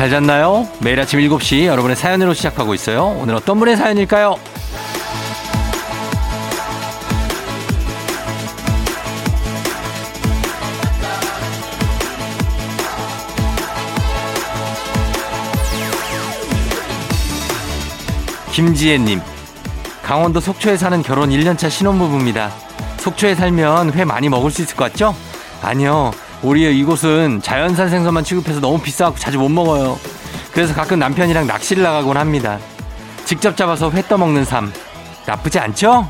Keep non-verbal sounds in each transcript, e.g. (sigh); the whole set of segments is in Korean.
잘 잤나요? 매일 아침 7시 여러분의 사연으로 시작하고 있어요. 오늘 어떤 분의 사연일까요? 김지혜님, 강원도 속초에 사는 결혼 1년차 신혼부부입니다. 속초에 살면 회 많이 먹을 수 있을 것 같죠? 아니요. 우리 이곳은 자연산 생선만 취급해서 너무 비싸고 자주 못 먹어요. 그래서 가끔 남편이랑 낚시를 나가곤 합니다. 직접 잡아서 회 떠먹는 삶. 나쁘지 않죠?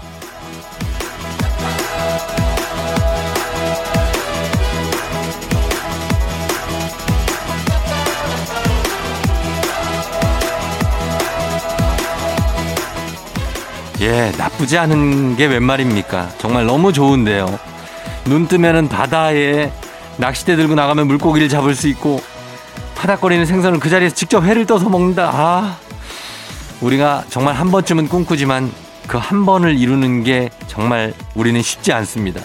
예, 나쁘지 않은 게 웬 말입니까? 정말 너무 좋은데요. 눈 뜨면은 바다에 낚싯대 들고 나가면 물고기를 잡을 수 있고 파닥거리는 생선을 그 자리에서 직접 회를 떠서 먹는다. 아, 우리가 정말 한 번쯤은 꿈꾸지만 그 한 번을 이루는 게 정말 우리는 쉽지 않습니다.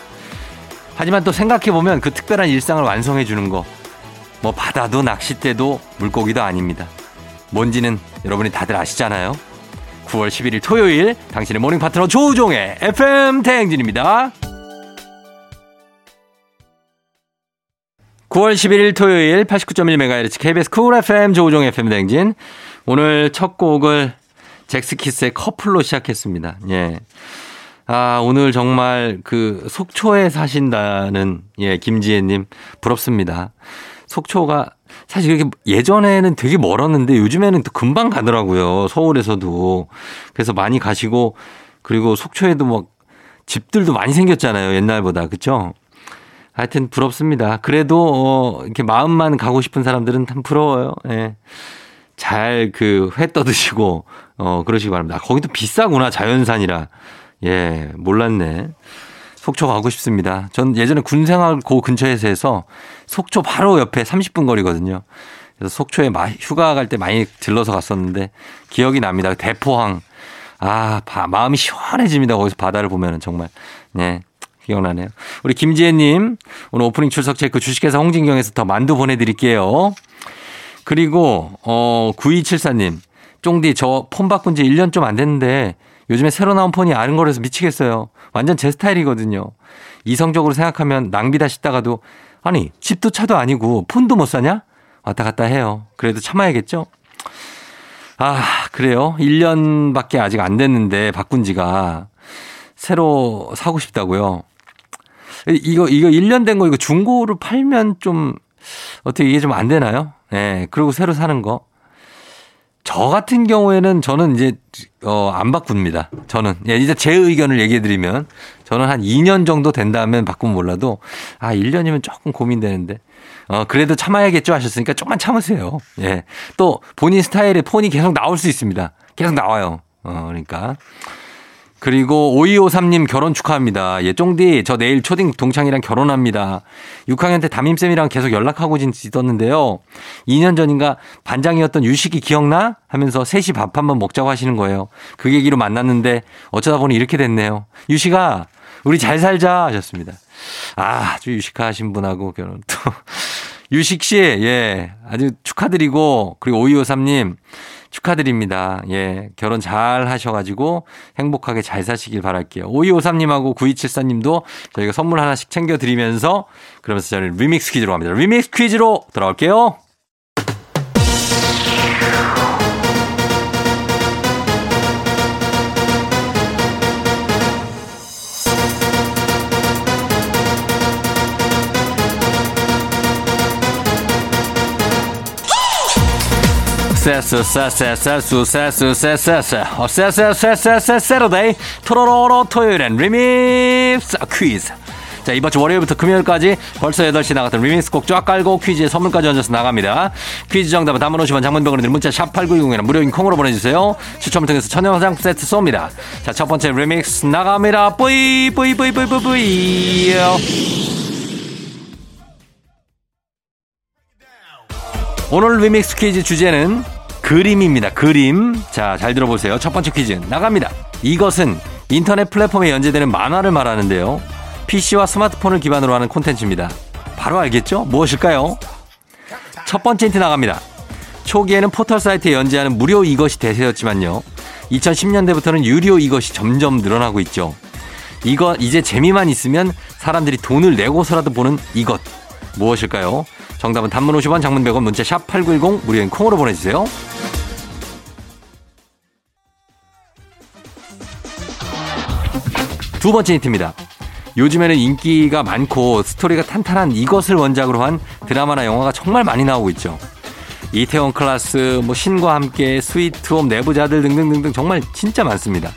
하지만 또 생각해보면 그 특별한 일상을 완성해 주는 거, 뭐 바다도 낚싯대도 물고기도 아닙니다. 뭔지는 여러분이 다들 아시잖아요. 9월 11일 토요일 당신의 모닝 파트너 조우종의 FM 대행진입니다. 9월 11일 토요일 89.1MHz KBS 쿨 FM 조우종 FM 대행진. 오늘 첫 곡을 잭스키스의 커플로 시작했습니다. 예. 아, 오늘 정말 그 속초에 사신다는 예, 김지혜님 부럽습니다. 속초가 사실 이렇게 예전에는 되게 멀었는데 요즘에는 또 금방 가더라고요. 서울에서도. 그래서 많이 가시고 그리고 속초에도 뭐 집들도 많이 생겼잖아요. 옛날보다. 그쵸? 하여튼 부럽습니다. 그래도 어 이렇게 마음만 가고 싶은 사람들은 참 부러워요. 예. 잘 그 회 떠드시고 어 그러시기 바랍니다. 거기도 비싸구나 자연산이라. 예, 몰랐네. 속초 가고 싶습니다. 전 예전에 군생활 고 근처에서 해서 속초 바로 옆에 30분 거리거든요. 그래서 속초에 휴가 갈 때 많이 들러서 갔었는데 기억이 납니다. 대포항. 아, 바, 마음이 시원해집니다. 거기서 바다를 보면은 정말. 네. 기억나네요. 우리 김지혜님, 오늘 오프닝 출석 체크 주식회사 홍진경에서 더 만두 보내드릴게요. 그리고, 어, 9274님, 쫑디, 저 폰 바꾼 지 1년 좀 안 됐는데 요즘에 새로 나온 폰이 아른거려서 미치겠어요. 완전 제 스타일이거든요. 이성적으로 생각하면 낭비다 싶다가도 아니 집도 차도 아니고 폰도 못 사냐? 왔다 갔다 해요. 그래도 참아야겠죠? 아 그래요. 1년밖에 아직 안 됐는데 바꾼 지가 새로 사고 싶다고요. 이거 이거 1년 된 거 이거 중고로 팔면 좀 어떻게 이게 좀 안 되나요? 예. 네, 그리고 새로 사는 거. 저 같은 경우에는 저는 이제 어, 안 바꿉니다. 저는 예, 이제 제 의견을 얘기해 드리면 저는 한 2년 정도 된다면 바꾸면 몰라도 아 1년이면 조금 고민되는데 어 그래도 참아야겠죠 하셨으니까 조금만 참으세요. 예. 또 본인 스타일의 폰이 계속 나올 수 있습니다. 계속 나와요. 어 그러니까 그리고 5253님 결혼 축하합니다. 예, 쫑디, 저 내일 초딩 동창이랑 결혼합니다. 6학년 때 담임쌤이랑 계속 연락하고 있었는데요. 2년 전인가 반장이었던 유식이 기억나? 하면서 셋이 밥 한번 먹자고 하시는 거예요. 그 계기로 만났는데 어쩌다 보니 이렇게 됐네요. 유식아, 우리 잘 살자 하셨습니다. 아, 아주 유식하신 분하고 결혼 또. (laughs) 유식 씨, 예, 아주 축하드리고, 그리고 5253님, 축하드립니다. 예, 결혼 잘 하셔가지고 행복하게 잘 사시길 바랄게요. 5253님하고 9274님도 저희가 선물 하나씩 챙겨드리면서 그러면서 저는 리믹스 퀴즈로 갑니다. 리믹스 퀴즈로 돌아올게요. 세스 세스 세스 세스 어 세스 세스 세스 Saturday 토로로로 토요일엔 리믹스 퀴즈 자 이번 주 월요일부터 금요일까지 벌써 8시 나갔던 리믹스 곡 쫙 깔고 퀴즈에 선물까지 얹어서 나갑니다 퀴즈 정답은 단문 50원 장문 100원에 문자 샵 8910이나 무료인 콩으로 보내주세요 추첨을 통해서 천연 화장품 세트 쏩니다 자 첫 번째 리믹스 나갑니다 뿌이 뿌이 뿌이 뿌이 뿌이 뿌이 오늘 리믹스 퀴즈 주제는 그림입니다. 그림. 자, 잘 들어보세요. 첫 번째 퀴즈 나갑니다. 이것은 인터넷 플랫폼에 연재되는 만화를 말하는데요. PC와 스마트폰을 기반으로 하는 콘텐츠입니다. 바로 알겠죠? 무엇일까요? 첫 번째 힌트 나갑니다. 초기에는 포털 사이트에 연재하는 무료 이것이 대세였지만요. 2010년대부터는 유료 이것이 점점 늘어나고 있죠. 이거 이제 재미만 있으면 사람들이 돈을 내고서라도 보는 이것 무엇일까요? 정답은 단문 50원, 장문 100원, 문자 샵 8910 무료인 콩으로 보내주세요. 두 번째 힌트입니다. 요즘에는 인기가 많고 스토리가 탄탄한 이것을 원작으로 한 드라마나 영화가 정말 많이 나오고 있죠. 이태원 클라스, 뭐 신과 함께, 스위트홈, 내부자들 등등등등 정말 진짜 많습니다.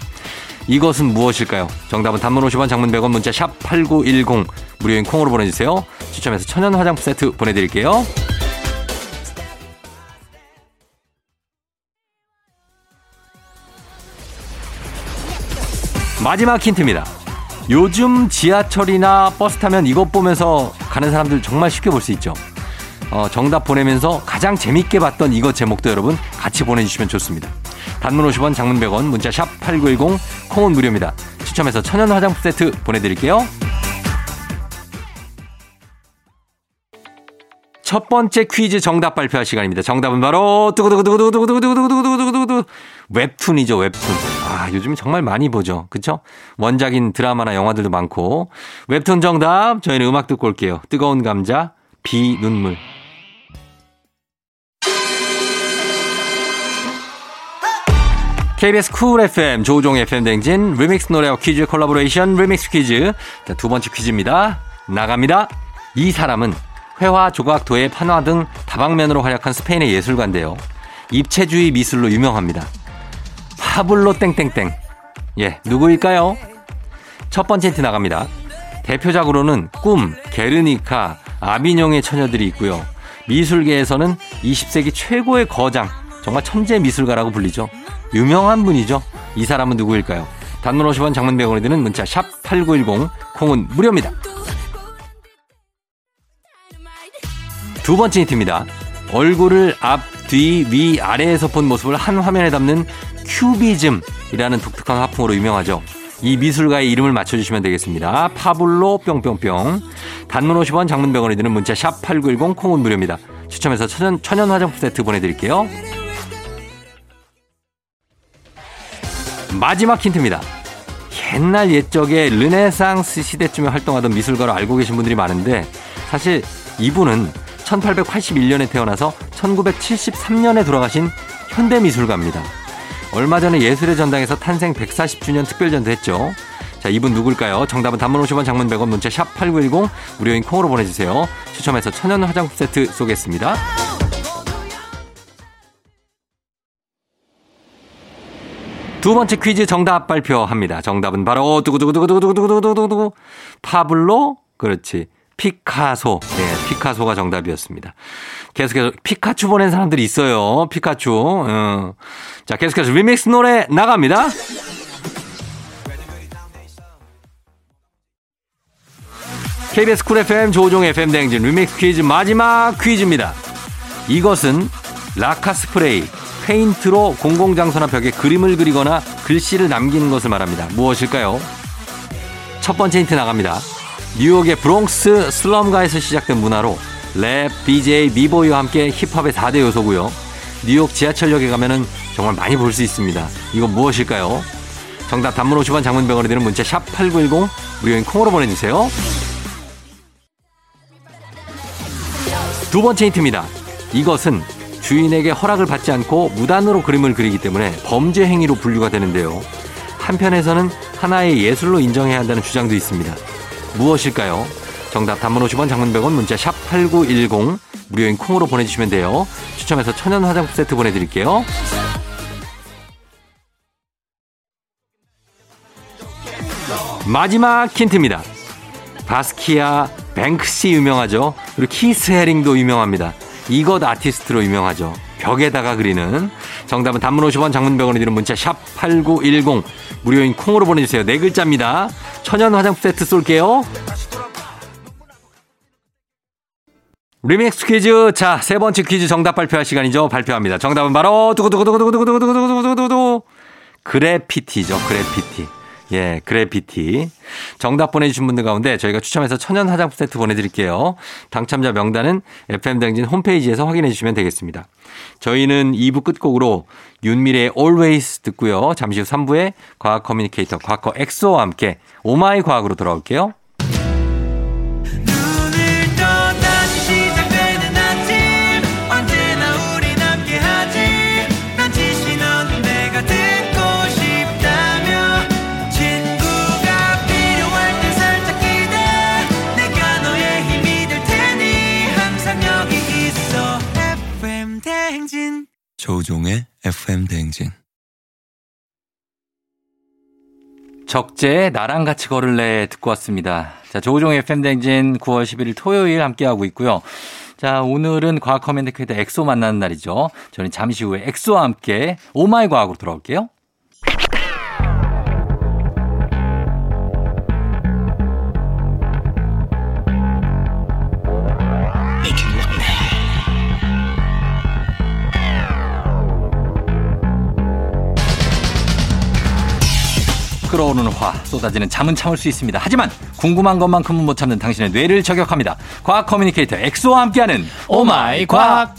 이것은 무엇일까요? 정답은 단문 50원, 장문 100원, 문자 샵 8910 무료인 콩으로 보내주세요. 추첨해서 천연 화장품 세트 보내드릴게요. 마지막 힌트입니다. 요즘 지하철이나 버스 타면 이것 보면서 가는 사람들 정말 쉽게 볼 수 있죠. 어, 정답 보내면서 가장 재밌게 봤던 이것 제목도 여러분 같이 보내주시면 좋습니다. 단문 50원, 장문 100원, 문자 샵 8910, 콩은 무료입니다. 추첨해서 천연 화장품 세트 보내드릴게요. 첫 번째 퀴즈 정답 발표할 시간입니다. 정답은 바로 두구두구두구두구두구두구두구두구두구두구 웹툰이죠, 웹툰. 아, 요즘 정말 많이 보죠. 그쵸? 원작인 드라마나 영화들도 많고. 웹툰 정답, 저희는 음악 듣고 올게요. 뜨거운 감자, 비, 눈물. KBS Cool FM 조우종 FM 대행진 리믹스 노래와 퀴즈 콜라보레이션 리믹스 퀴즈 자, 두 번째 퀴즈입니다. 나갑니다. 이 사람은 회화, 조각, 도예, 판화 등 다방면으로 활약한 스페인의 예술가인데요. 입체주의 미술로 유명합니다. 파블로 땡땡땡. 예, 누구일까요? 첫 번째 힌트 나갑니다. 대표작으로는 꿈, 게르니카, 아비뇽의 처녀들이 있고요. 미술계에서는 20세기 최고의 거장, 정말 천재 미술가라고 불리죠. 유명한 분이죠. 이 사람은 누구일까요? 단문 50원 장문 100원이 드는 문자 샵 8910 콩은 무료입니다. 두 번째 힌트입니다. 얼굴을 앞, 뒤, 위, 아래에서 본 모습을 한 화면에 담는 큐비즘이라는 독특한 화풍으로 유명하죠. 이 미술가의 이름을 맞춰주시면 되겠습니다. 파블로 뿅뿅뿅. 단문 50원, 장문 100원이 드는 문자 샵 8910 콩은 무료입니다. 추첨해서 천연, 천연 화장품 세트 보내드릴게요. 마지막 힌트입니다. 옛날 옛적에 르네상스 시대쯤에 활동하던 미술가로 알고 계신 분들이 많은데 사실 이분은 1881년에 태어나서 1973년에 돌아가신 현대미술가입니다. 얼마 전에 예술의 전당에서 탄생 140주년 특별전도 했죠. 자, 이분 누굴까요? 정답은 단문 50원 장문 100원 문자 샵8910 무료인 콩으로 보내주세요. 추첨해서 천연 화장품 세트 쏘겠습니다. 두 번째 퀴즈 정답 발표합니다. 정답은 바로 두구두구두구두구두구두구두구 파블로 그렇지 피카소 네 피카소가 정답이었습니다. 계속해서 피카츄 보낸 사람들이 있어요. 피카츄. 어. 자 계속해서 리믹스 노래 나갑니다. KBS 쿨 FM 조우종의 FM 대행진 리믹스 퀴즈 마지막 퀴즈입니다. 이것은 라카 스프레이 페인트로 공공장소나 벽에 그림을 그리거나 글씨를 남기는 것을 말합니다. 무엇일까요? 첫 번째 힌트 나갑니다. 뉴욕의 브롱스 슬럼가에서 시작된 문화로 랩, DJ, 미보이와 함께 힙합의 4대 요소고요. 뉴욕 지하철역에 가면은 정말 많이 볼 수 있습니다. 이건 무엇일까요? 정답 단문 50원 장문 병원에 드는 문자 샵 8910 무료인 콩으로 보내주세요. 두 번째 힌트입니다. 이것은 주인에게 허락을 받지 않고 무단으로 그림을 그리기 때문에 범죄 행위로 분류가 되는데요. 한편에서는 하나의 예술로 인정해야 한다는 주장도 있습니다. 무엇일까요? 정답 단문 50원 장문 100원 문자 샵 8910 무료인 콩으로 보내주시면 돼요. 추첨해서 천연 화장품 세트 보내드릴게요. 마지막 힌트입니다. 바스키아 뱅크시 유명하죠. 그리고 키스 헤링도 유명합니다. 이것 아티스트로 유명하죠. 벽에다가 그리는 정답은 단문 50원 장문 100원이 드는 문자 샵 8910 무료인 콩으로 보내주세요. 네 글자입니다. 천연 화장품 세트 쏠게요. 리믹스 퀴즈. 자, 세 번째 퀴즈 정답 발표할 시간이죠. 발표합니다. 정답은 바로 두구두구두구두구두구두구두구두구두구 graffiti죠. graffiti. 예, graffiti. 정답 보내주신 분들 가운데 저희가 추첨해서 천연 화장품 세트 보내드릴게요. 당첨자 명단은 FM댕진 홈페이지에서 확인해 주시면 되겠습니다. 저희는 2부 끝곡으로 윤미래의 Always 듣고요. 잠시 후 3부에 과학 communicator 과커 엑소와 함께 oh my 과학으로 돌아올게요. 조우종의 FM 대행진. 적재 나랑 같이 걸을래 듣고 왔습니다. 자, 조우종의 FM댕진 9월 11일 토요일 함께하고 있고요. 자, 오늘은 과학 communicator 엑소 만나는 날이죠. 저는 잠시 후에 엑소와 함께 oh my 과학으로 돌아올게요. 끓어오르는 화, 쏟아지는 잠은 참을 수 있습니다. 하지만 궁금한 것만큼은 못 참는 당신의 뇌를 저격합니다. 과학 communicator 엑소와 함께하는 oh my 과학.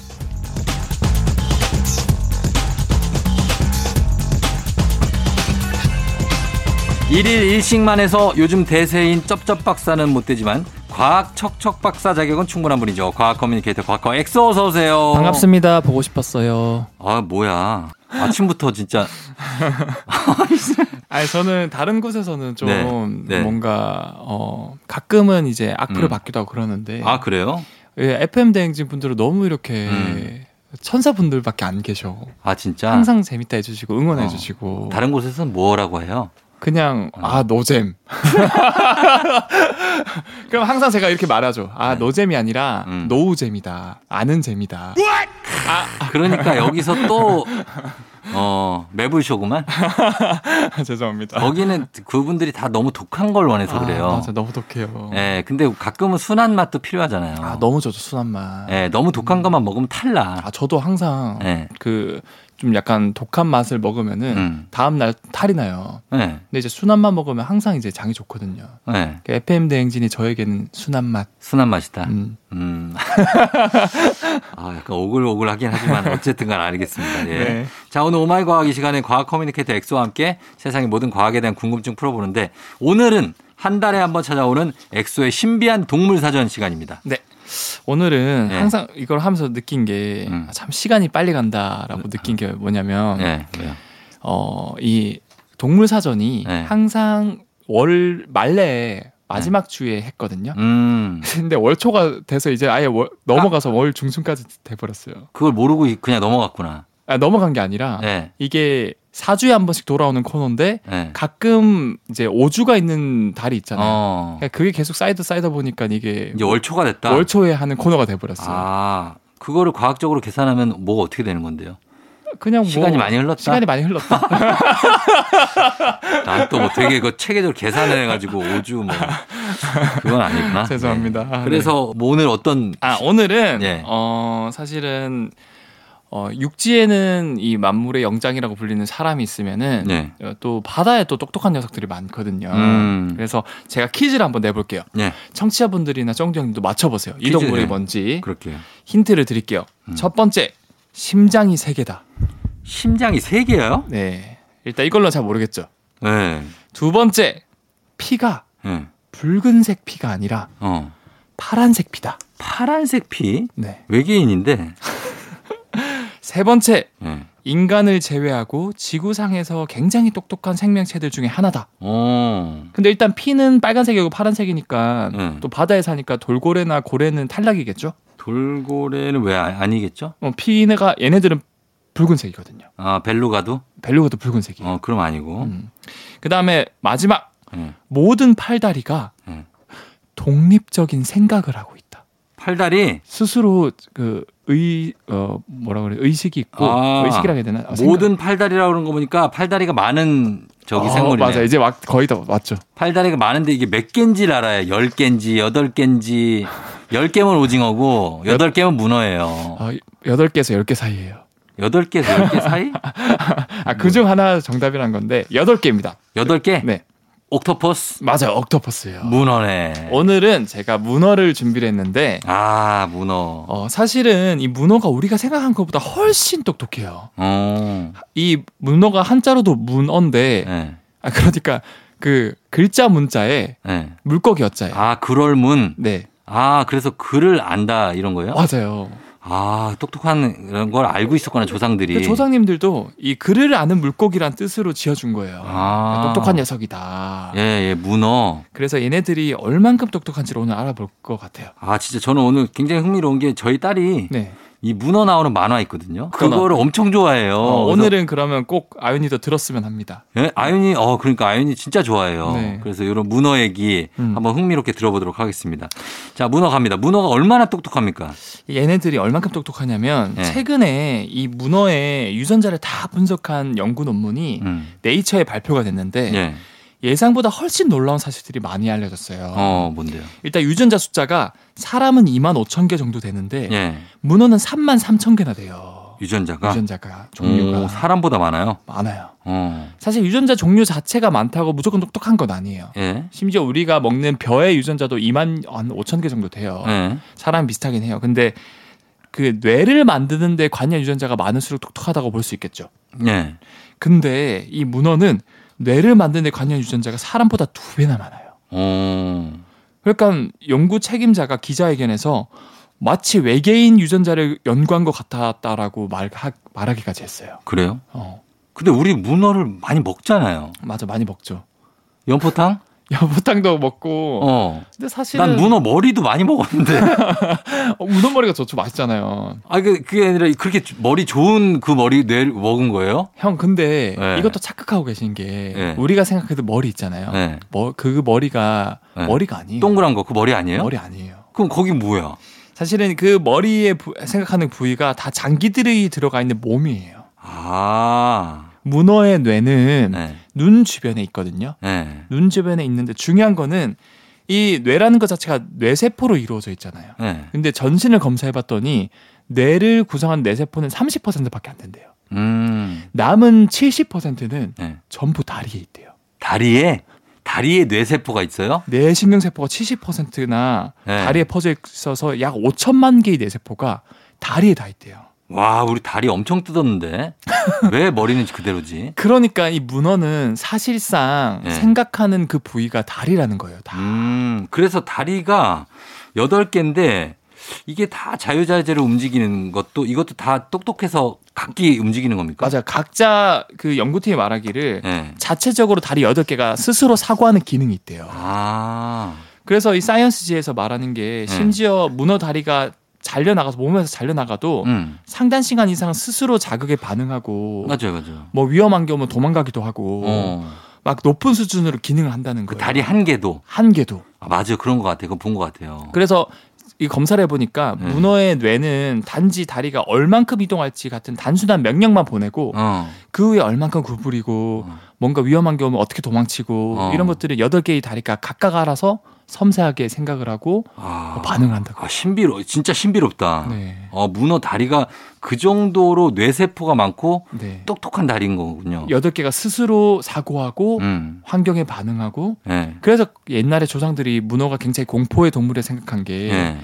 일일 일식만 해서 요즘 대세인 쩝쩝 박사는 못 되지만 과학 척척 박사 자격은 충분한 분이죠. 과학 communicator 과커 엑소 어서 오세요. 반갑습니다. 보고 싶었어요. 아 뭐야 아침부터 진짜 아니 저는 다른 곳에서는 좀 네, 네. 뭔가 어 가끔은 이제 악플을 음. 받기도 하고 그러는데 아 그래요? 예, FM 대행진 분들은 너무 이렇게 음. 천사 분들밖에 안 계셔. 아 진짜 항상 재밌다 해주시고 응원해 어. 주시고 다른 곳에서는 뭐라고 해요? 그냥 어. 아 노잼. (laughs) 그럼 항상 제가 이렇게 말하죠. 아 네. 노잼이 아니라 음. 노우잼이다. 아는 재미다. 그러니까 여기서 또 어, 매불쇼구만. (laughs) 죄송합니다. 거기는 그분들이 다 너무 독한 걸 원해서 아, 그래요. 맞아 너무 독해요. 예, 근데 가끔은 순한 맛도 필요하잖아요. 아 너무 좋죠 순한 맛. 예, 너무 독한 것만 먹으면 탈나. 아 저도 항상 예. 그 좀 약간 독한 맛을 먹으면은 음. 다음 날 탈이 나요. 예. 근데 이제 순한 맛 먹으면 항상 이제 장이 좋거든요. 예. 그 FM 대행진이 저에게는 순한 맛. 순한 맛이다. 음. 음. (laughs) 아, 약간 오글오글하긴 하지만 어쨌든 간 알겠습니다. 예. 네. 자, 오늘 oh my 과학 이 시간에 과학 communicator 엑소와 함께 세상의 모든 과학에 대한 궁금증 풀어보는데 오늘은 한 달에 한 번 찾아오는 엑소의 신비한 동물 사전 시간입니다. 네. 오늘은 네. 항상 이걸 하면서 느낀 게 참 음. 시간이 빨리 간다라고 느낀 게 뭐냐면 예. 왜요? 어, 이 동물 사전이 네. 항상 월 말에 마지막 주에 했거든요. 음. (laughs) 근데 월초가 돼서 이제 아예 월- 넘어가서 월 중순까지 돼 버렸어요. 그걸 모르고 그냥 넘어갔구나. 아, 넘어간 게 아니라 예. 이게 4주에 한 번씩 돌아오는 코너인데 예. 가끔 이제 5주가 있는 달이 있잖아요. 어. 그러니까 그게 계속 쌓이다 쌓이다 보니까 이게 이제 월초가 됐다. 월초에 하는 코너가 돼 버렸어요. 아, 그거를 과학적으로 계산하면 뭐가 어떻게 되는 건데요? 그냥 뭐 시간이 많이 흘렀다. 시간이 많이 흘렀다. (laughs) 난또뭐 되게 그 체계적으로 계산을 해가지고 5주 뭐 그건 아니구나. (laughs) 죄송합니다. 네. 아, 그래서 뭐 오늘 어떤 아 오늘은 예. 어 사실은 어 육지에는 이 만물의 영장이라고 불리는 사람이 있으면은 네. 어, 또 바다에 또 똑똑한 녀석들이 많거든요. 음. 그래서 제가 퀴즈를 한번 내볼게요. 네. 청취자분들이나 쫑정님도 맞춰보세요. 이 퀴즈, 동물이 네. 뭔지 그렇게요. 힌트를 드릴게요. 음. 첫 번째 심장이 세 개다. 심장이 세 개예요? 네. 일단 이걸로 잘 모르겠죠. 네. 두 번째 피가 네. 붉은색 피가 아니라 어. 파란색 피다. 파란색 피 네. 외계인인데. (laughs) 세 번째 네. 인간을 제외하고 지구상에서 굉장히 똑똑한 생명체들 중에 하나다. 어. 근데 일단 피는 빨간색이고 파란색이니까 네. 또 바다에 사니까 돌고래나 고래는 탈락이겠죠. 돌고래는 왜 아- 아니겠죠? 어, 피가 얘네들은 붉은색이거든요. 아 벨루가도? 벨루가도 붉은색이에요. 어 그럼 아니고. 음. 그 다음에 마지막 네. 모든 팔다리가 네. 독립적인 생각을 하고 있다. 팔다리 스스로 그 의 어 뭐라 그래 의식이 있고 아, 의식이라 해야 되나? 아. 모든 팔다리라고 그런 거 보니까 팔다리가 많은 저기 어, 생물이네. 맞아 이제 막 거의 다 왔죠. 팔다리가 많은데 이게 몇 개인지를 알아요. 열 개인지 여덟 개인지 열 개면 오징어고 여덟 개면 문어예요. 아, 여덟 개에서 열개 사이예요. 여덟 개에서 열개 사이? (laughs) 아, 그중 하나 정답이란 건데 여덟 개입니다. 여덟 개? 네. 옥토퍼스? 맞아요, 옥토퍼스예요. 문어네. 오늘은 제가 문어를 준비를 했는데 아, 문어. 어, 사실은 이 문어가 우리가 생각한 것보다 훨씬 똑똑해요. 어. 이 문어가 한자로도 문어인데 네. 아 그러니까 그 글자 문자에 네. 물고기 어자예요. 아, 그럴 문. 네, 아, 그래서 글을 안다 이런 거예요? 맞아요. 아, 똑똑한 이런 걸 알고 있었구나, 조상들이. 그 조상님들도 이 글을 아는 물고기란 뜻으로 지어준 거예요. 아. 똑똑한 녀석이다. 예, 예, 문어. 그래서 얘네들이 얼만큼 똑똑한지를 오늘 알아볼 것 같아요. 아, 진짜 저는 오늘 굉장히 흥미로운 게 저희 딸이 네. 이 문어 나오는 만화 있거든요. 그거를 엄청 좋아해요. 어, 오늘은 그러면 꼭 아윤이도 들었으면 합니다. 예? 아윤이, 어, 그러니까 아윤이 진짜 좋아해요. 네. 그래서 이런 문어 얘기 음. 한번 흥미롭게 들어보도록 하겠습니다. 자, 문어 갑니다. 문어가 얼마나 똑똑합니까? 얘네들이 얼만큼 똑똑하냐면 네. 최근에 이 문어의 유전자를 다 분석한 연구 논문이 음. 네이처에 발표가 됐는데 예. 예상보다 훨씬 놀라운 사실들이 많이 알려졌어요. 어, 뭔데요? 일단 유전자 숫자가 사람은 2만 5천 개 정도 되는데 예. 문어는 3만 3천 개나 돼요. 유전자가? 유전자가 종류가 오, 사람보다 많아요? 많아요. 어. 사실 유전자 종류 자체가 많다고 무조건 똑똑한 건 아니에요. 예. 심지어 우리가 먹는 벼의 유전자도 2만 한 5천 개 정도 돼요. 예. 사람 비슷하긴 해요. 근데 그 뇌를 만드는데 관여 유전자가 많을수록 똑똑하다고 볼 수 있겠죠. 예. 근데 이 문어는 뇌를 만드는 데 관여 유전자가 사람보다 두 배나 많아요. 어. 그러니까 연구 책임자가 기자회견에서 마치 외계인 유전자를 연구한 것 같았다라고 말, 말하기까지 했어요. 그래요? 어, 근데 우리 문어를 많이 먹잖아요. 맞아, 많이 먹죠. 연포탕? 여보탕도 먹고. 어. 근데 사실은 난 문어 머리도 많이 먹었는데. (laughs) 어, 문어 머리가 좋죠, 맛있잖아요. 아, 그, 그게 아니라 그렇게 머리 좋은 그 머리 뇌를 먹은 거예요? 형, 근데 네. 이것도 착각하고 계신 게 네. 우리가 생각해도 머리 있잖아요. 네. 뭐, 그 머리가 네. 머리가 아니에요. 동그란 거, 그 머리 아니에요? 머리 아니에요. 그럼 거기 뭐야? 사실은 그 머리에 부- 생각하는 부위가 다 장기들이 들어가 있는 몸이에요. 아. 문어의 뇌는 네. 눈 주변에 있거든요. 네. 눈 주변에 있는데 중요한 거는 이 뇌라는 것 자체가 뇌세포로 이루어져 있잖아요. 네. 근데 전신을 검사해 봤더니 뇌를 구성한 뇌세포는 30%밖에 안 된대요. 음. 남은 70%는 네. 전부 다리에 있대요. 다리에 다리에 뇌세포가 있어요? 뇌 신경세포가 70%나 네. 다리에 퍼져 있어서 약 5천만 개의 뇌세포가 다리에 다 있대요. 와, 우리 다리 엄청 뜯었는데. 왜 머리는 그대로지? (laughs) 그러니까 이 문어는 사실상 네. 생각하는 그 부위가 다리라는 거예요. 다. 음. 그래서 다리가 여덟 개인데 이게 다 자유자재로 움직이는 것도 이것도 다 똑똑해서 각기 움직이는 겁니까? 맞아. 각자 그 연구팀이 말하기를 네. 자체적으로 다리 8개가 스스로 사고하는 기능이 있대요. 아. 그래서 이 사이언스지에서 말하는 게 네. 심지어 문어 다리가 잘려 나가서 몸에서 잘려 나가도 음. 상당 시간 이상 스스로 자극에 반응하고 맞아요, 맞아요. 뭐 위험한 게 오면 도망가기도 하고 어. 막 높은 수준으로 기능을 한다는 그 거예요. 다리 한 개도. 한 개도. 아, 맞아요. 그런 것 같아요. 그거 본 것 같아요. 그래서 이 검사를 해보니까 네. 문어의 뇌는 단지 다리가 얼만큼 이동할지 같은 단순한 명령만 보내고 어. 그 후에 얼만큼 구부리고 어. 뭔가 위험한 게 오면 어떻게 도망치고 어. 이런 것들을 여덟 개의 다리가 각각 알아서 섬세하게 생각을 하고 아. 반응을 한다고. 아, 신비로, 진짜 신비롭다. 네. 어, 문어 다리가 그 정도로 뇌세포가 많고 네. 똑똑한 다리인 거군요. 여덟 개가 스스로 사고하고 음. 환경에 반응하고 예. 그래서 옛날에 조상들이 문어가 굉장히 공포의 동물에 생각한 게 예.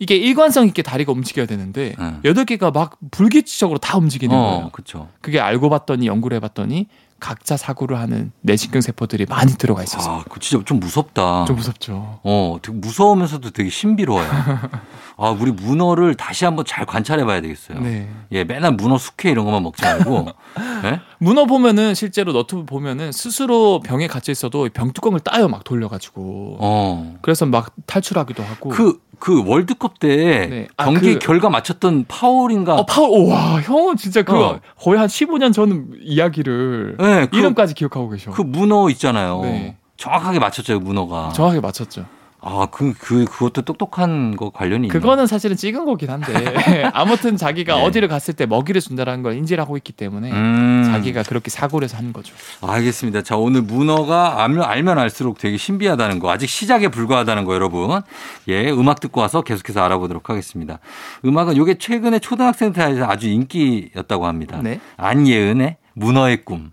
이게 일관성 있게 다리가 움직여야 되는데 예. 여덟 개가 막 불규칙적으로 다 움직이는 어, 거예요. 그쵸. 그게 알고 봤더니 연구를 해봤더니 각자 사고를 하는 뇌신경 세포들이 많이 들어가 있어서 아, 그 진짜 좀 무섭다. 좀 무섭죠. 어, 되게 무서우면서도 되게 신비로워요. (laughs) 아, 우리 문어를 다시 한번 잘 관찰해 봐야 되겠어요. 네. 예, 맨날 문어 숙회 이런 것만 먹지 말고. (laughs) 예? 문어 보면은 실제로 너튜브 보면은 스스로 병에 갇혀 있어도 병 뚜껑을 따요 막 돌려 가지고 어. 그래서 막 탈출하기도 하고. 그, 그 월드컵 때 네. 아, 경기 그- 결과 맞췄던 파울인가? 어 파울 와 형은 진짜 그거 어. 거의 한 15년 전 이야기를 네, 그, 이름까지 기억하고 계셔. 그 문어 있잖아요. 네. 정확하게 맞췄죠, 문어가. 정확하게 맞췄죠. 아, 그, 그, 그것도 똑똑한 거 관련이 있네. 그거는 사실은 찍은 거긴 한데 (laughs) (laughs) 아무튼 자기가 네. 어디를 갔을 때 먹이를 준다라는 걸 인지를 하고 있기 때문에 음. 자기가 그렇게 사고를 해서 하는 거죠. 알겠습니다. 자, 오늘 문어가 알면, 알면 알수록 되게 신비하다는 거, 아직 시작에 불과하다는 거, 여러분. 예, 음악 듣고 와서 계속해서 알아보도록 하겠습니다. 음악은 요게 최근에 초등학생들에서 아주 인기였다고 합니다. 네. 안예은의 문어의 꿈.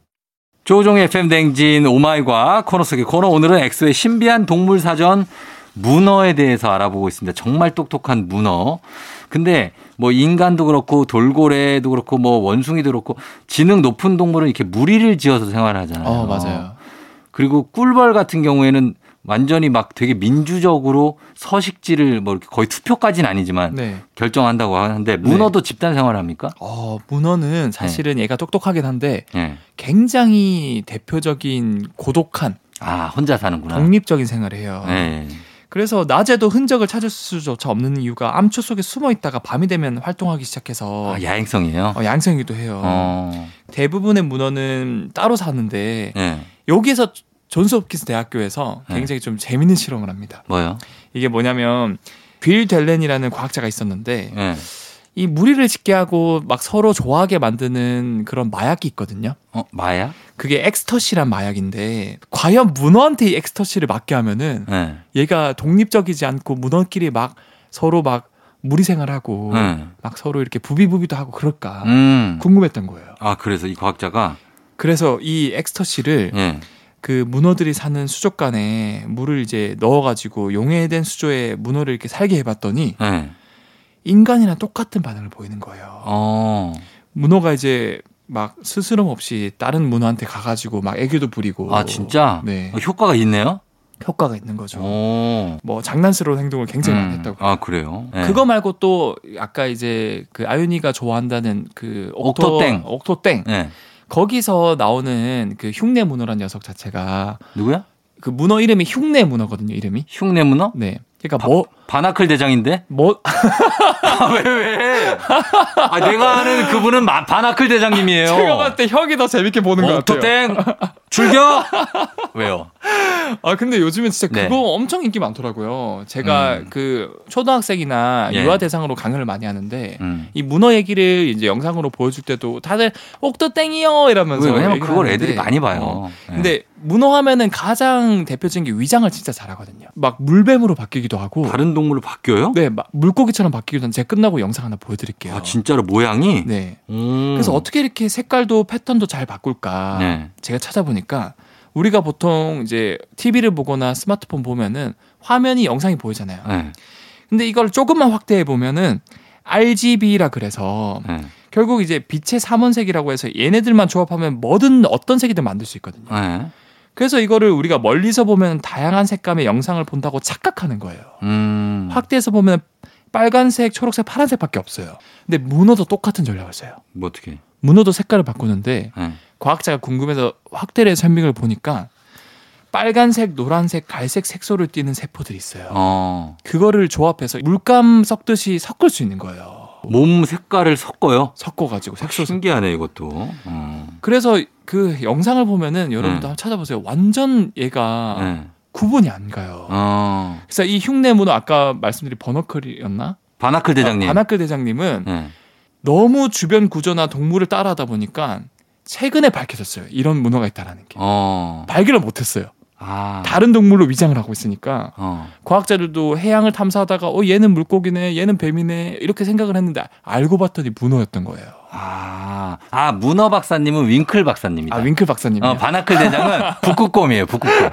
조종의 FM 댕진 오마이과 코너 속의 코너 오늘은 엑소의 신비한 동물 사전 문어에 대해서 알아보고 있습니다. 정말 똑똑한 문어. 근데 뭐 인간도 그렇고 돌고래도 그렇고 뭐 원숭이도 그렇고 지능 높은 동물은 이렇게 무리를 지어서 생활하잖아요. 어, 맞아요. 그리고 꿀벌 같은 경우에는 완전히 막 되게 민주적으로 서식지를 뭐 이렇게 거의 투표까지는 아니지만 네. 결정한다고 하는데 문어도 집단 생활합니까? 어, 문어는 사실은 얘가 똑똑하긴 한데 예. 굉장히 대표적인 고독한 아 혼자 사는구나. 독립적인 생활을 해요. 예. 그래서 낮에도 흔적을 찾을 수조차 없는 이유가 암초 속에 숨어 있다가 밤이 되면 활동하기 시작해서 아, 야행성이에요. 어, 야행성이기도 해요. 어. 대부분의 문어는 따로 사는데 예. 여기에서 존스홉킨스 대학교에서 네. 굉장히 좀 재밌는 실험을 합니다. 뭐요? 이게 뭐냐면 빌 델렌이라는 과학자가 있었는데 예. 이 무리를 짓게 하고 막 서로 좋아하게 만드는 그런 마약이 있거든요. 어, 마약? 그게 엑스터시란 마약인데 과연 문어한테 이 엑스터시를 맞게 하면은 예. 얘가 독립적이지 않고 문어끼리 막 서로 막 무리 생활하고 예. 막 서로 이렇게 부비부비도 하고 그럴까 음. 궁금했던 거예요. 아, 그래서 이 과학자가 그래서 이 엑스터시를 예. 그 문어들이 사는 수족관에 물을 이제 넣어가지고 용해된 수조에 문어를 이렇게 살게 해봤더니 예. 인간이랑 똑같은 반응을 보이는 거예요. 어. 문어가 이제 막 스스럼 없이 다른 문어한테 가가지고 막 애교도 부리고 아, 진짜? 네. 어, 효과가 있네요? 효과가 있는 거죠. 오. 뭐 장난스러운 행동을 굉장히 많이 음. 했다고. 아, 그래요? 예. 그거 말고 또 아까 이제 그 아윤이가 좋아한다는 그 옥토, 옥토땡. 옥토땡 예. 거기서 나오는 그 흉내 문어란 녀석 자체가 누구야? 그 문어 이름이 흉내 문어거든요. 이름이. 흉내 문어? 네. 그러니까 뭐 바나클 대장인데? 뭐, 아, 왜, 왜? 아, 내가 아는 그분은 마- 바나클 대장님이에요. 제가 봤을 때 형이 더 재밌게 보는 것 같아요. 옥토땡! 출겨! (laughs) 왜요? 아 근데 요즘에 진짜 네. 그거 엄청 인기 많더라고요. 제가 음. 그 초등학생이나 예. 유아 대상으로 강연을 많이 하는데 음. 이 문어 얘기를 이제 영상으로 보여줄 때도 다들 옥토땡이요 이러면서 왜냐면 그걸 하는데, 애들이 많이 봐요. 어. 예. 근데 문어 하면은 가장 대표적인 게 위장을 진짜 잘하거든요. 막 물뱀으로 바뀌기도 하고, 다른 동물로 바뀌어요? 네, 막 물고기처럼 바뀌기도 하는데 제가 끝나고 영상 하나 보여드릴게요. 아, 진짜로 모양이? 네. 음. 그래서 어떻게 이렇게 색깔도 패턴도 잘 바꿀까? 네. 제가 찾아보니까 우리가 보통 이제 TV를 보거나 스마트폰 보면은 화면이 영상이 보이잖아요. 네. 근데 이걸 조금만 확대해 보면은 RGB라 그래서 네. 결국 이제 빛의 삼원색이라고 해서 얘네들만 조합하면 뭐든 어떤 색이든 만들 수 있거든요. 네. 그래서 이거를 우리가 멀리서 보면 다양한 색감의 영상을 본다고 착각하는 거예요. 음. 확대해서 보면 빨간색, 초록색, 파란색밖에 없어요. 근데 문어도 똑같은 전략을 써요. 뭐 어떻게? 문어도 색깔을 바꾸는데 네. 과학자가 궁금해서 확대를 해서 설명을 보니까 빨간색, 노란색, 갈색 색소를 띠는 세포들이 있어요. 어. 그거를 조합해서 물감 섞듯이 섞을 수 있는 거예요. 몸 색깔을 섞어요? 섞어가지고 색소. 신기하네, 이것도. 어. 그래서 그 영상을 보면은 여러분도 네. 한번 찾아보세요. 완전 얘가 네. 구분이 안 가요. 어. 그래서 이 흉내 문어 아까 말씀드린 버너클이었나? 바나클 대장님. 아, 바나클 대장님은 네. 너무 주변 구조나 동물을 따라하다 보니까 최근에 밝혀졌어요. 이런 문어가 있다라는 게. 어. 발견을 못했어요. 아. 다른 동물로 위장을 하고 있으니까 어. 과학자들도 해양을 탐사하다가 어 얘는 물고기네 얘는 뱀이네 이렇게 생각을 했는데 알고 봤더니 문어였던 거예요. 아. 아, 문어 박사님은 윙클 박사님이다. 아 윙클 박사님. 어, 바나클 대장은 (laughs) 북극곰이에요, 북극곰.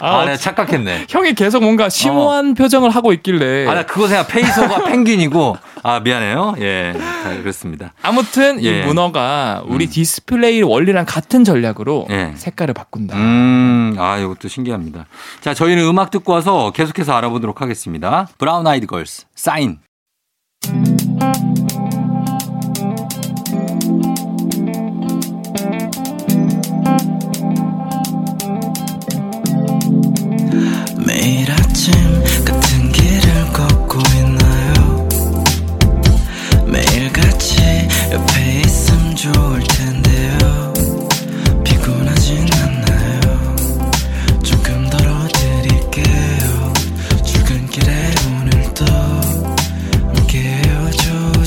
아, 어, 내가 착각했네. 형이 계속 뭔가 심오한 표정을 하고 있길래 아, 나 그거 생각, 페이소가 (laughs) 펭귄이고, 아, 미안해요. 예. 자, 그렇습니다. 아무튼 예. 이 문어가 우리 음. 디스플레이 원리랑 같은 전략으로 예. 색깔을 바꾼다. 음, 아, 이것도 신기합니다. 자, 저희는 음악 듣고 와서 계속해서 알아보도록 하겠습니다. 브라운 아이드 걸스, 사인. 매일 아침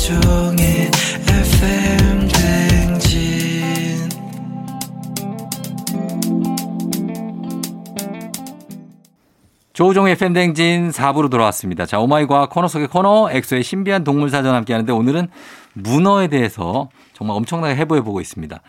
조종의 FM 댕진 조종의 FM 댕진 4부로 돌아왔습니다. 자, 오마이과 코너 속의 코너 엑소의 신비한 동물 사전 함께 하는데 오늘은 문어에 대해서 정말 엄청나게 해부해 보고 있습니다.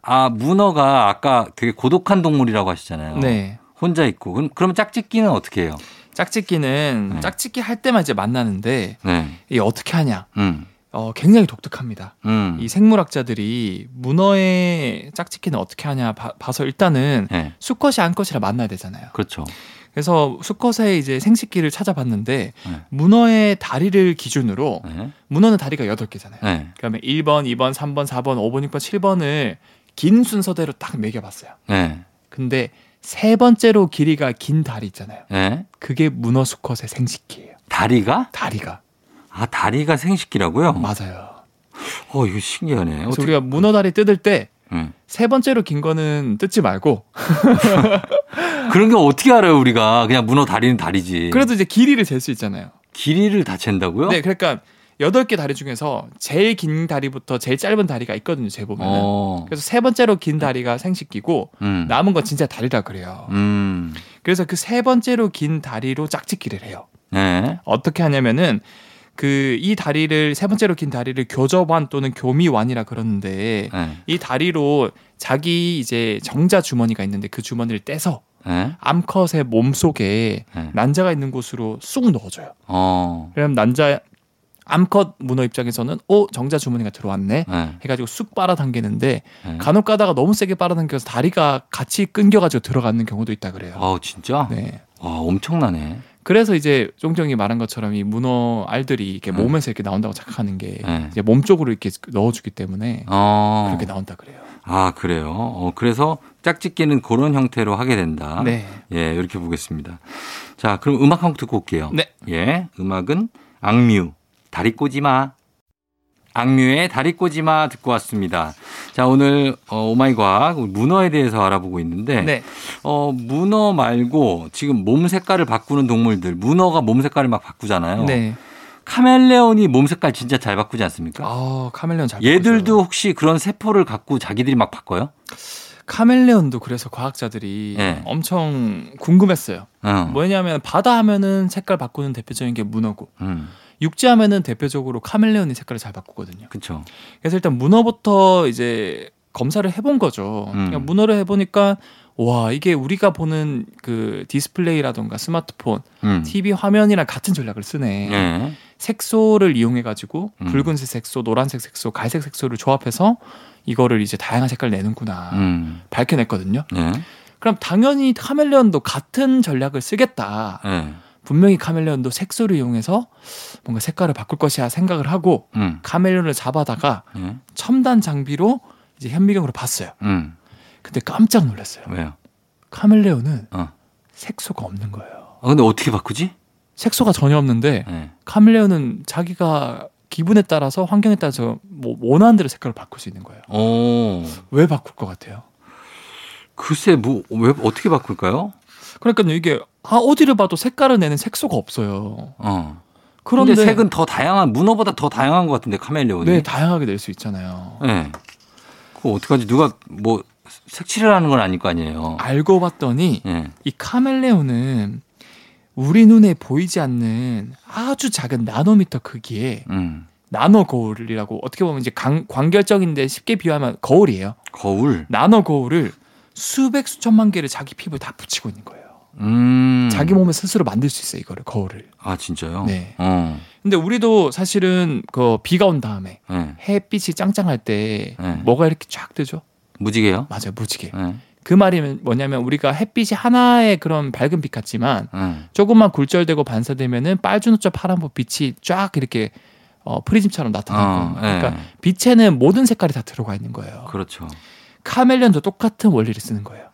아, 문어가 아까 되게 고독한 동물이라고 하시잖아요. 네. 혼자 있고. 그럼 그럼 짝짓기는 어떻게 해요? 짝짓기는 네. 짝짓기 할 때만 이제 만나는데 네. 이게 어떻게 하냐. 음. 어, 굉장히 독특합니다. 음. 이 생물학자들이 문어의 짝짓기는 어떻게 하냐 봐, 서 일단은 네. 수컷이 암컷이라 만나야 되잖아요. 그렇죠. 그래서 수컷의 이제 생식기를 찾아봤는데 네. 문어의 다리를 기준으로 네. 문어는 다리가 8개잖아요. 네. 그러면 1번, 2번, 3번, 4번, 5번, 6번, 7번을 긴 순서대로 딱 매겨 봤어요. 네. 근데 세 번째로 길이가 긴 다리 있잖아요. 네. 그게 문어 수컷의 생식기예요. 다리가? 다리가. 아, 다리가 생식기라고요? 맞아요. 어, 이거 신기하네. 그래서 어떻게, 우리가 문어 다리 뜯을 때세 음. 번째로 긴 거는 뜯지 말고 (laughs) 그런 게 어떻게 알아요, 우리가. 그냥 문어 다리는 다리지. 그래도 이제 길이를 잴 수 있잖아요. 길이를 다 잰다고요? 네, 그러니까 여덟 개 다리 중에서 제일 긴 다리부터 제일 짧은 다리가 있거든요, 재 보면. 은 어. 그래서 세 번째로 긴 다리가 생식기고 음. 남은 건 진짜 다리라 그래요. 음. 그래서 그 세 번째로 긴 다리로 짝짓기를 해요. 네. 어떻게 하냐면은 그 이 다리를 세 번째로 긴 다리를 교접완 또는 교미완이라 그러는데 네. 이 다리로 자기 이제 정자 주머니가 있는데 그 주머니를 떼서 네. 암컷의 몸 속에 네. 난자가 있는 곳으로 쑥 넣어줘요. 어. 그럼 난자 암컷 문어 입장에서는 어 정자 주머니가 들어왔네 네. 해가지고 쑥 빨아당기는데 네. 간혹 가다가 너무 세게 빨아당겨서 다리가 같이 끊겨가지고 들어가는 경우도 있다 그래요. 아우, 진짜? 네. 와, 엄청나네. 그래서 이제 쫑쫑이 말한 것처럼 이 문어 알들이 이렇게 네. 몸에서 이렇게 나온다고 착각하는 게 네. 이제 몸 쪽으로 이렇게 넣어주기 때문에 어. 그렇게 나온다 그래요. 아, 그래요. 어, 그래서 짝짓기는 그런 형태로 하게 된다. 네. 예, 이렇게 보겠습니다. 자, 그럼 음악 한 곡 듣고 올게요. 네. 예, 음악은 악뮤, 다리 꼬지 마. 악뮤의 다리 꼬지 마 듣고 왔습니다. 자, 오늘 어, 오마이 과학 문어에 대해서 알아보고 있는데 네. 어, 문어 말고 지금 몸 색깔을 바꾸는 동물들, 문어가 몸 색깔을 막 바꾸잖아요. 네. 카멜레온이 몸 색깔 진짜 잘 바꾸지 않습니까? 아 카멜레온 잘. 얘들도 바꾸죠. 혹시 그런 세포를 갖고 자기들이 막 바꿔요? 카멜레온도 그래서 과학자들이 네. 엄청 궁금했어요. 어. 뭐냐면 바다 하면은 색깔 바꾸는 대표적인 게 문어고 음, 육지 하면은 대표적으로 카멜레온이 색깔을 잘 바꾸거든요. 그쵸. 그래서 일단 문어부터 이제 검사를 해본 거죠. 음. 그냥 문어를 해보니까 와 이게 우리가 보는 그 디스플레이라던가 스마트폰, 음. TV 화면이랑 같은 전략을 쓰네. 예. 색소를 이용해 가지고 음. 붉은색 색소, 노란색 색소, 갈색 색소를 조합해서 이거를 이제 다양한 색깔 내는구나 음. 밝혀냈거든요. 예. 그럼 당연히 카멜레온도 같은 전략을 쓰겠다. 예. 분명히 카멜레온도 색소를 이용해서 뭔가 색깔을 바꿀 것이야 생각을 하고 음. 카멜레온을 잡아다가 예. 첨단 장비로 이제 현미경으로 봤어요. 음. 근데 깜짝 놀랐어요. 왜요? 카멜레온은 어. 색소가 없는 거예요. 아, 근데 어떻게 바꾸지? 색소가 전혀 없는데 예. 카멜레온은 자기가 기분에 따라서 환경에 따라서 뭐 원하는 대로 색깔을 바꿀 수 있는 거예요. 오. 왜 바꿀 것 같아요? 글쎄, 뭐, 왜, 어떻게 바꿀까요? 그러니까 이게 아 어디를 봐도 색깔을 내는 색소가 없어요. 어. 그런데 근데 색은 더 다양한, 문어보다 더 다양한 것 같은데, 카멜레온이. 네 다양하게 낼 수 있잖아요. 예. 그거 어떡하지? 누가 뭐, 색칠을 하는 건 아닐 거 아니에요. 알고 봤더니 예. 이 카멜레온은 우리 눈에 보이지 않는 아주 작은 나노미터 크기의 음. 나노 거울이라고 어떻게 보면 이제 강- 광결적인데 쉽게 비유하면 거울이에요. 거울. 나노 거울을 수백 수천만 개를 자기 피부에 다 붙이고 있는 거예요. 음. 자기 몸에 스스로 만들 수 있어요, 이거를 거울을. 아, 진짜요? 네. 어. 근데 우리도 사실은 그 비가 온 다음에 예. 햇빛이 짱짱할 때 네. 뭐가 이렇게 쫙 뜨죠? 무지개요? 맞아요, 무지개. 예. 그 말이 뭐냐면 우리가 햇빛이 하나의 그런 밝은 빛 같지만 예. 조금만 굴절되고 반사되면은 빨주노초 파란보 빛이 쫙 이렇게 어, 프리즘처럼 나타나고 어, 예. 그러니까 빛에는 모든 색깔이 다 들어가 있는 거예요. 그렇죠. 카멜레온도 똑같은 원리를 쓰는 거예요.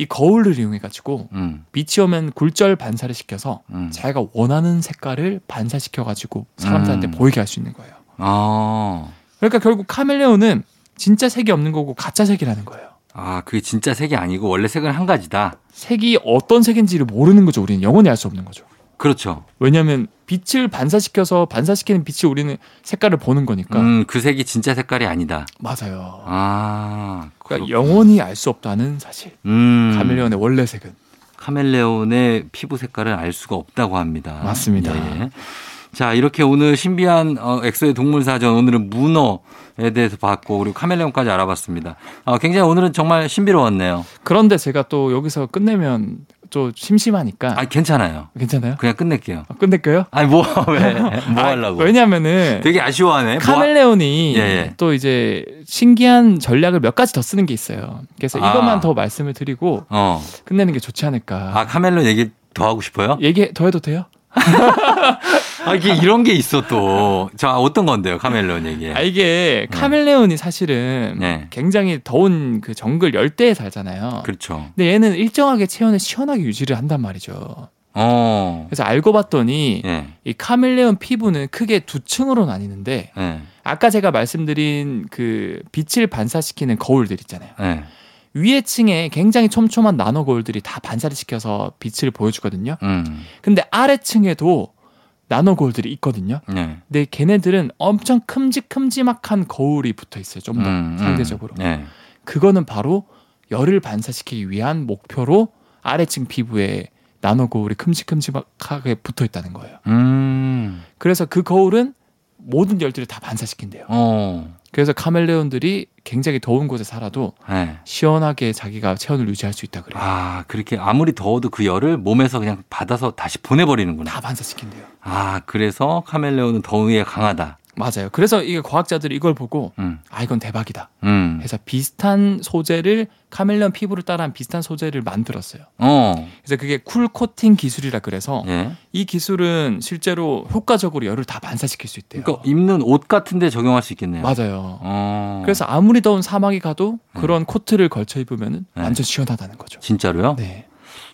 예. 이 거울을 이용해 가지고 음. 빛이 오면 굴절 반사를 시켜서 음. 자기가 원하는 색깔을 반사시켜 가지고 사람들한테 음. 보이게 할 수 있는 거예요. 아. 그러니까 결국 카멜레온은 진짜 색이 없는 거고 가짜 색이라는 거예요. 아, 그게 진짜 색이 아니고 원래 색은 한 가지다. 색이 어떤 색인지를 모르는 거죠. 우리는 영원히 알 수 없는 거죠. 그렇죠. 왜냐하면 빛을 반사시켜서 반사시키는 빛이 우리는 색깔을 보는 거니까 음, 그 색이 진짜 색깔이 아니다. 맞아요. 아. 그러니까 그렇구나. 영원히 알 수 없다는 사실. 음. 카멜레온의 원래 색은 카멜레온의 피부 색깔을 알 수가 없다고 합니다. 맞습니다. 예, 예. 자, 이렇게 오늘 신비한 어, 엑소의 동물 사전 오늘은 문어에 대해서 봤고 그리고 카멜레온까지 알아봤습니다. 아, 굉장히 오늘은 정말 신비로웠네요. 그런데 제가 또 여기서 끝내면 좀 심심하니까 아, 괜찮아요. 괜찮아요? 그냥 끝낼게요. 아, 끝낼까요? 아니 뭐 왜? 뭐 (laughs) 아, 하려고? 왜냐면은 되게 아쉬워하네. 뭐 하- 카멜레온이 예, 예. 또 이제 신기한 전략을 몇 가지 더 쓰는 게 있어요. 그래서 아. 이것만 더 말씀을 드리고 어. 끝내는 게 좋지 않을까. 아, 카멜레온 얘기 더 하고 싶어요? 얘기 더 해도 돼요? (laughs) 아, 이게 이런 게 있어 또. 자, 어떤 건데요, 카멜레온 얘기? 아, 이게 카멜레온이 사실은 네. 굉장히 더운 그 정글 열대에 살잖아요. 그렇죠. 근데 얘는 일정하게 체온을 시원하게 유지를 한단 말이죠. 어. 그래서 알고 봤더니 예. 이 카멜레온 피부는 크게 두 층으로 나뉘는데 예. 아까 제가 말씀드린 그 빛을 반사시키는 거울들 있잖아요. 예. 위에 층에 굉장히 촘촘한 나노 거울들이 다 반사를 시켜서 빛을 보여주거든요. 음. 근데 아래 층에도 나노 거울들이 있거든요. 예. 근데 걔네들은 엄청 큼직큼지막한 거울이 붙어 있어요. 좀더 음, 음. 상대적으로. 예. 그거는 바로 열을 반사시키기 위한 목표로 아래층 피부에 나노 거울이 큼직큼직하게 붙어 있다는 거예요. 음. 그래서 그 거울은 모든 열들을 다 반사시킨대요. 어. 그래서 카멜레온들이 굉장히 더운 곳에 살아도 예. 시원하게 자기가 체온을 유지할 수 있다 그래요. 아, 그렇게 아무리 더워도 그 열을 몸에서 그냥 받아서 다시 보내버리는구나. 다 반사시킨대요. 아, 그래서 카멜레온은 더위에 강하다. 맞아요. 그래서 이게 과학자들이 이걸 보고 음. 아 이건 대박이다. 음. 해서 비슷한 소재를 카멜레온 피부를 따라한 비슷한 소재를 만들었어요. 어. 그래서 그게 cool 코팅 기술이라 그래서 예. 이 기술은 실제로 효과적으로 열을 다 반사시킬 수 있대요. 그러니까 입는 옷 같은데 적용할 수 있겠네요. 맞아요. 어. 그래서 아무리 더운 사막에 가도 그런 코트를 걸쳐 입으면 네. 완전 시원하다는 거죠. 진짜로요? 네.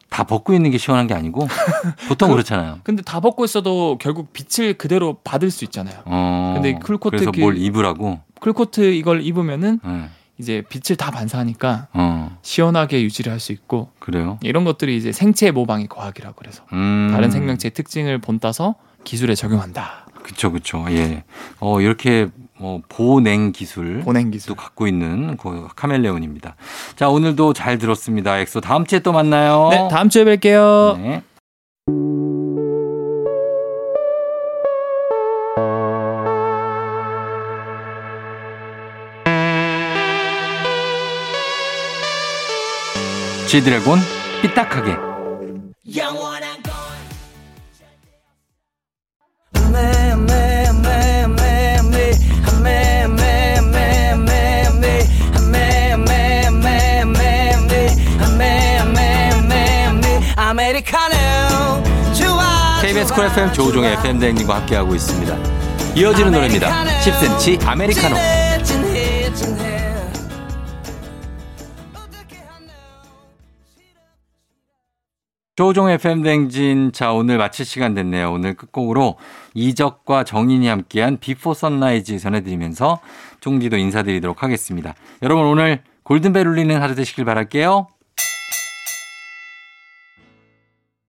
다 벗고 있는 게 시원한 게 아니고 (laughs) 보통 그 렇잖아요. 근데 다 벗고 있어도 결국 빛을 그대로 받을 수 있잖아요. 어. 근데 쿨코트 그래서 그- 뭘 입으라고? 쿨코트 이걸 입으면은 예. 이제 빛을 다 반사하니까 어. 시원하게 유지를 할 수 있고 그래요? 이런 것들이 이제 생체 모방의 과학이라고 그래서 음. 다른 생명체의 특징을 본따서 기술에 적용한다. 그쵸, 그쵸. 예. 어, 이렇게 뭐 보냉 기술. 보냉 도 기술. 갖고 있는 그 카멜레온입니다. 자, 오늘도 잘 들었습니다. 엑소 다음 주에 또 만나요. 네, 다음 주에 뵐게요. 네. G드래곤 삐딱하게 KBS 쿨 FM 조우종의 FM 대행진과 함께하고 있습니다. 이어지는 노래입니다. 10cm 아메리카노. 조우종의 FM 댕진. 자, 오늘 마칠 시간 됐네요. 오늘 끝곡으로 이적과 정인이 함께한 Before Sunrise 전해드리면서 종디도 인사드리도록 하겠습니다. 여러분 오늘 골든벨 울리는 하루 되시길 바랄게요.